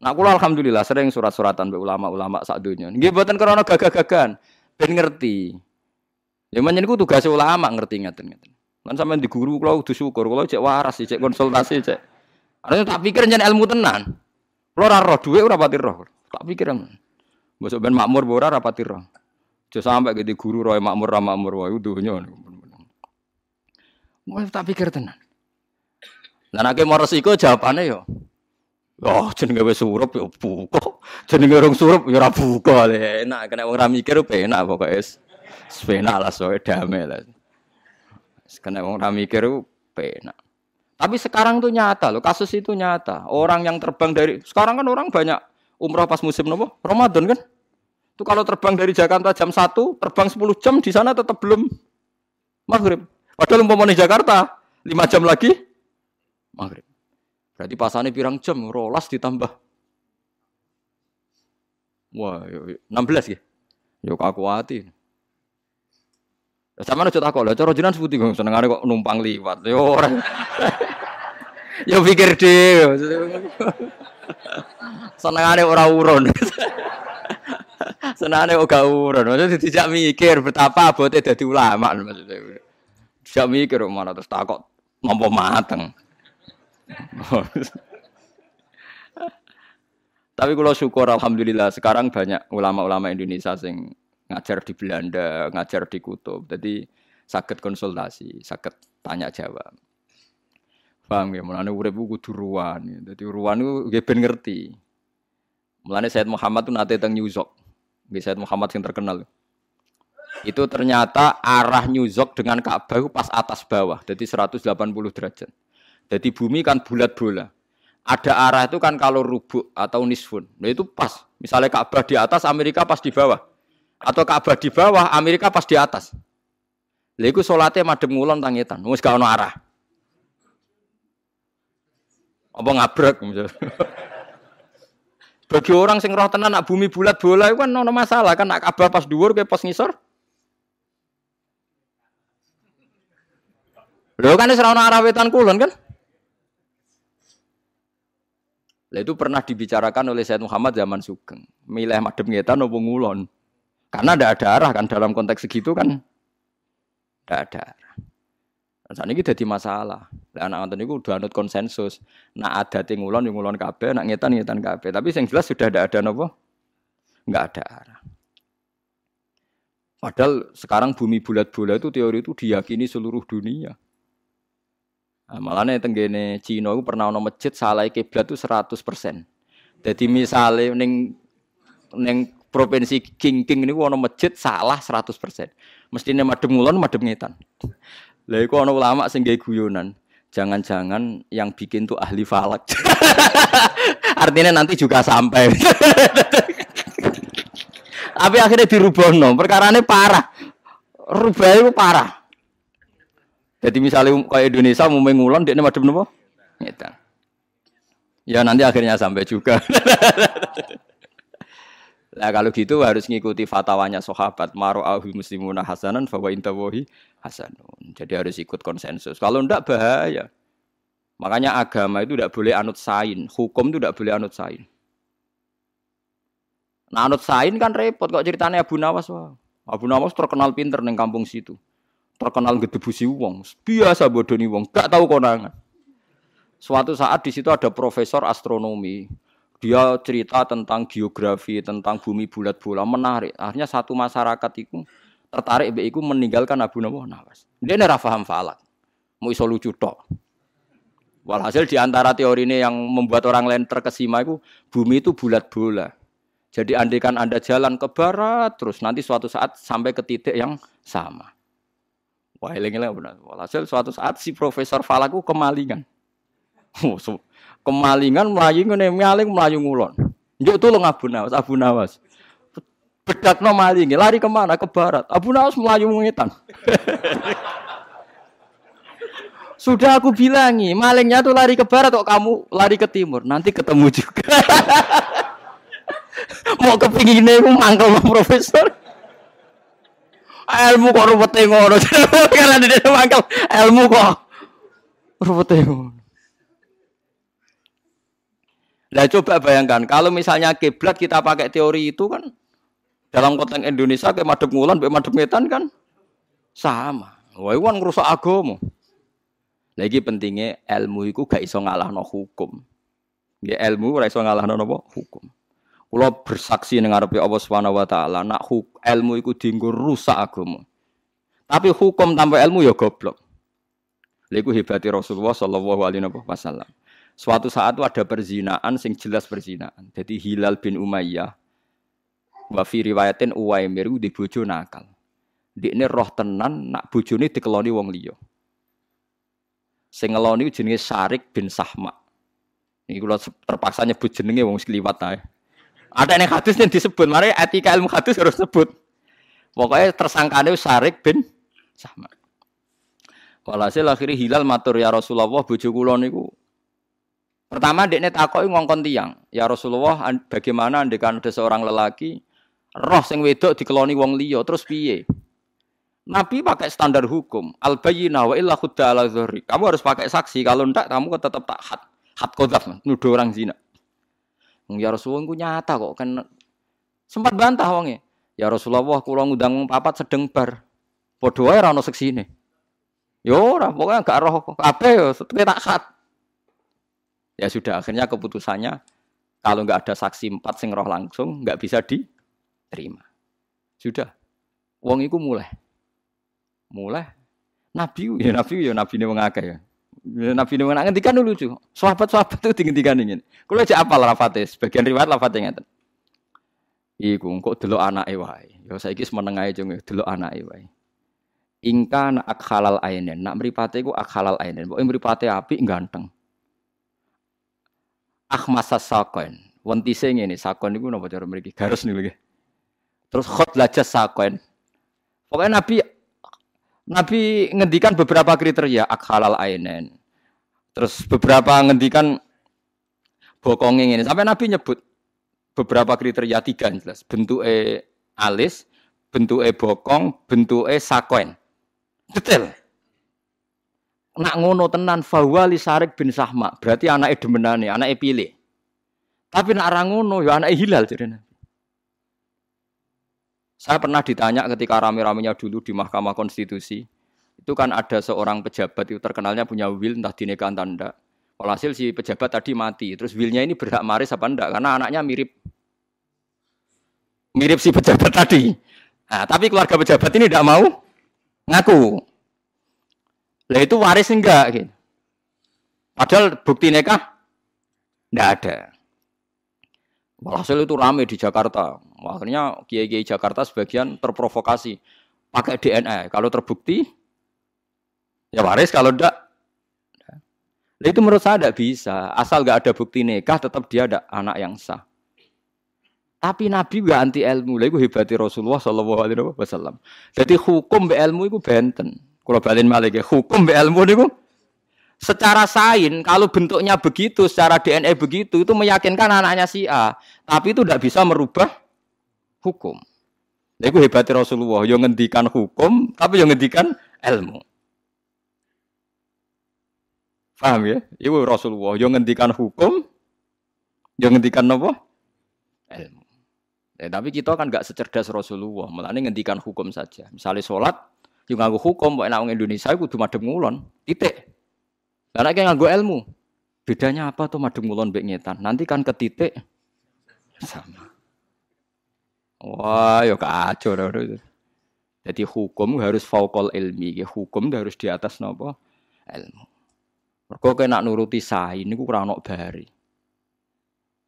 Nah, kula alhamdulillah sering surat-suratan be ulama-ulama sak donya. Nggih mboten krana gagah-gagahan, ben ngerti. Ya menyen iku tugas ulama ngerti ngaten-ngaten. Lan sampean di guru kula kudu syukur, kula cek waras cek konsultasi cek. Ada tak pikir jan ilmu tenan. Kula ora roh dhuwit ora pati roh. Tak pikir Mbok ben makmur ora ora pati roh. Aja sampe gede guru roh makmur ra makmur wae donya. Mau tak pikir tenan. Lah nek mau resiko jawabane yo. Oh, jenenge wis surup ya buka. Jenenge urung surup ya ora buka le. Enak kena wong ra mikir penak pokoke penak lah soe damai lah. Kena wong ra mikir penak. Tapi sekarang tuh nyata loh, kasus itu nyata. Orang yang terbang dari sekarang kan orang banyak umroh pas musim nopo? Ramadan kan? Itu kalau terbang dari Jakarta jam 1, terbang 10 jam di sana tetap belum maghrib. Padahal umpamanya Jakarta 5 jam lagi maghrib. Berarti pasane pirang jam, rolas ditambah. Wah, 16 ya. Yo aku hati. Sama aja takut lah, cara jenengan sebuti kok senengane kok numpang liwat. Yo ora. Yo pikir deh. senengane ora urun. senengane ora urun. Maksudnya tidak mikir betapa abote dadi ulama maksudnya. Tidak mikir mana terus takut nampa mateng. Tapi kalau syukur alhamdulillah sekarang banyak ulama-ulama Indonesia sing ngajar di Belanda, ngajar di Kutub. Jadi sakit konsultasi, sakit tanya jawab. Paham ya, mulane urip ku kudu ruwan. Dadi ruwan itu nggih ben ngerti. Mulane Said Muhammad tuh nate teng New York. Nggih Muhammad yang terkenal. Itu ternyata arah New York dengan Ka'bah pas atas bawah, jadi 180 derajat. Jadi bumi kan bulat bola. Ada arah itu kan kalau rubuk atau nisfun. Nah itu pas. Misalnya Ka'bah di atas, Amerika pas di bawah. Atau Ka'bah di bawah, Amerika pas di atas. Lha iku salate madhep ngulon tangitan. Wis gak arah. Apa ngabrek. Bagi orang sing roh tenan nak bumi bulat bola itu kan ono masalah kan nak Ka'bah pas dhuwur kayak pas ngisor. Lho kan wis ono arah wetan kulon kan? Lah itu pernah dibicarakan oleh Said Muhammad zaman Sugeng. Milih madem ngetan opo ngulon. Karena tidak ada arah kan dalam konteks segitu kan tidak ada arah. Dan saat ini jadi masalah. Lah anak anton itu udah anut konsensus. Nak ada ngulon yang ngulon nak ngetan ngetan kabeh. Tapi yang jelas sudah tidak ada nopo, nggak ada arah. Padahal sekarang bumi bulat-bulat itu teori itu diyakini seluruh dunia. Nah, malah nih tenggene Cina itu pernah ono masjid salah kiblat itu 100%. Jadi misalnya neng neng provinsi King King ini ono masjid salah 100%. Mestinya madem ngulon madem ngetan. Lah iku ono ulama sing guyonan. Jangan-jangan yang bikin tuh ahli falak. Artinya nanti juga sampai. Tapi akhirnya dirubah no. Perkara ini parah. Rubah itu parah. Jadi misalnya kayak Indonesia mau mengulon, dia madem nopo? Ngetan. Ya nanti akhirnya sampai juga. Nah kalau gitu harus ngikuti fatwanya sahabat maro ahul muslimuna hasanan bahwa intawahi hasanun. Jadi harus ikut konsensus. Kalau ndak bahaya. Makanya agama itu tidak boleh anut sain, hukum itu tidak boleh anut sain. Nah anut sain kan repot kok ceritanya Abu Nawas wah. Abu Nawas terkenal pinter neng kampung situ terkenal gedebusi wong, biasa bodoni wong, gak tahu konangan. Suatu saat di situ ada profesor astronomi, dia cerita tentang geografi, tentang bumi bulat bola menarik. Akhirnya satu masyarakat itu tertarik be iku meninggalkan Abu Nawas. Dia ora paham falak. Mau iso lucu tok. Walhasil di antara teori ini yang membuat orang lain terkesima itu bumi itu bulat bola. Jadi andaikan Anda jalan ke barat terus nanti suatu saat sampai ke titik yang sama. Wah, eling-eling benar. Walhasil suatu saat si Profesor Falaku kemalingan. Oh, kemalingan melayu ngene maling melayu ngulon. Njuk tulung Abu Nawas, Abu Nawas. no maling, lari ke mana? Ke barat. Abu Nawas melayu ngetan. Sudah aku bilangi, malingnya tuh lari ke barat kok kamu lari ke timur. Nanti ketemu juga. Mau kepinginnya aku mangkel profesor ilmu kok rupete ngono. Karena dia mangkel ilmu kok rupete ngono. Lah coba bayangkan kalau misalnya kiblat kita pakai teori itu kan dalam konteks Indonesia kayak madep ngulan, kayak madep ngetan kan sama. Wah, itu kan ngerusak agama. Lagi pentingnya ilmu itu gak iso ngalahno hukum. Ya ilmu ora iso ngalahno napa? Hukum. Kula bersaksi ning ngarepe Allah Subhanahu wa taala, nak ilmu iku dienggo rusak agama. Tapi hukum tanpa ilmu ya goblok. Lha iku hebati Rasulullah sallallahu alaihi wasallam. Suatu saat itu ada perzinaan sing jelas perzinaan. Jadi Hilal bin Umayyah wa fi riwayatin Uwaimir di bojo nakal. Dikne roh tenan nak bojone dikeloni wong liya. Sing ngeloni jenenge Sarik bin Sahma. Ini kula terpaksa nyebut jenenge wong sekliwat ae. Ada yang hadis yang disebut, mari etika ilmu hadis harus sebut. Pokoknya tersangkanya Sarik bin Sahma. Walhasil akhirnya hilal matur ya Rasulullah bojo kula niku Pertama dekne takoki ngongkon tiang, "Ya Rasulullah, bagaimana andekan ada seorang lelaki roh sing wedok dikeloni wong liya, terus piye?" Nabi pakai standar hukum, al bayyinah wa illa khudda ala. Kamu harus pakai saksi, kalau ndak kamu tetap tak had. Had qadzaf, nuduh orang zina. Ya Rasulullah ku nyata kok kan sempat bantah wonge. Ya Rasulullah kula ngundang papat sedeng bar. Padha wae ora ono seksine. Yo ora, pokoknya gak roh kabeh yo tak hat. Ya sudah akhirnya keputusannya kalau nggak ada saksi empat sing roh langsung nggak bisa diterima. Sudah. Wong itu mulai. Mulai. Nabi ya nabi ya nabi ini mengakeh ya. Ya nabi ini mengakeh ngendikan dulu lucu. Sahabat-sahabat itu tinggi-tinggi ingin. Kalau aja apa lafate, sebagian riwayat lafate ngeten. Iku kok delok anake wae. Ya saiki meneng ae jeng delok anake wae. Ingka nak halal ainen, nak mripate iku ak halal ainen. Pokoke mripate apik ganteng akhmasa sakon. Wentise ngene, sakon niku napa cara mriki? Garis niku nggih. Terus khot lajas sakon. Pokoknya Nabi Nabi ngendikan beberapa kriteria akhalal ainen. Terus beberapa ngendikan bokongnya ini. Sampai Nabi nyebut beberapa kriteria tiga jelas. Bentuk e alis, bentuk e bokong, bentuk e sakon. Detail nak ngono tenan fawali Sarik bin Sahma, berarti anaknya demenane, anaknya pilih. Tapi nak orang ngono ya anaknya Hilal jadi Saya pernah ditanya ketika rame-ramenya dulu di Mahkamah Konstitusi, itu kan ada seorang pejabat itu terkenalnya punya will entah dineka entah enggak. Walhasil si pejabat tadi mati, terus willnya ini berhak maris apa enggak? Karena anaknya mirip mirip si pejabat tadi. Nah, tapi keluarga pejabat ini tidak mau ngaku. Lah itu waris enggak gitu. Padahal bukti nikah enggak ada. Walhasil itu rame di Jakarta. Akhirnya kiai-kiai Jakarta sebagian terprovokasi pakai DNA. Kalau terbukti ya waris, kalau Nah, itu menurut saya tidak bisa. Asal nggak ada bukti nikah, tetap dia ada anak yang sah. Tapi Nabi gak anti ilmu. Lalu hebati Rasulullah Shallallahu Alaihi Wasallam. Jadi hukum be ilmu itu benten. Kalau balin malik ya, hukum be ilmu niku secara sain kalau bentuknya begitu, secara DNA begitu itu meyakinkan anaknya si A, tapi itu tidak bisa merubah hukum. Itu hebatnya Rasulullah, yang ngendikan hukum, tapi yang ngendikan ilmu. Paham ya? Itu Rasulullah, yang ngendikan hukum, yang ngendikan apa? Ilmu. Ya, tapi kita kan gak secerdas Rasulullah, malah ngendikan hukum saja. Misalnya sholat, Yo nganggo hukum kok enak Indonesia kudu madhep ngulon. Titik. Lah nek nganggo ilmu. Bedanya apa tuh madhep ngulon ngetan? Nanti kan ke titik sama. Wah, yo kacau dah. Jadi hukum harus faukol ilmi, hukum harus di atas nopo ilmu. Mergo kena nuruti sain niku ora ono bari.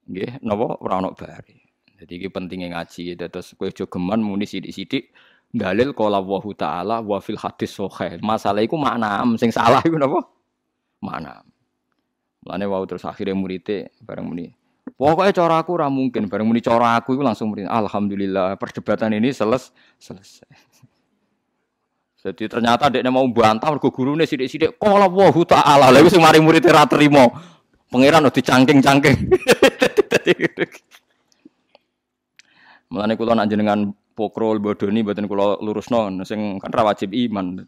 Nggih, ono bari. Jadi iki pentingnya ngaji, terus kowe aja geman muni sithik-sithik dalil qala wa ta'ala wa fil hadis sahih. Masalah iku makna sing salah iku napa? Makna. Mulane wau terus akhirnya muridé bareng muni. Pokoknya cara aku ora mungkin bareng muni cara aku itu langsung muni alhamdulillah perdebatan ini seles selesai. Jadi ternyata dia mau bantah mergo gurune sithik-sithik qala wa ta'ala. Lha wis mari murid ra trimo. Pangeran udah dicangking-cangking. Mulane kula nak jenengan pokrol bodoni mboten kula lurusno sing kan ra wajib iman.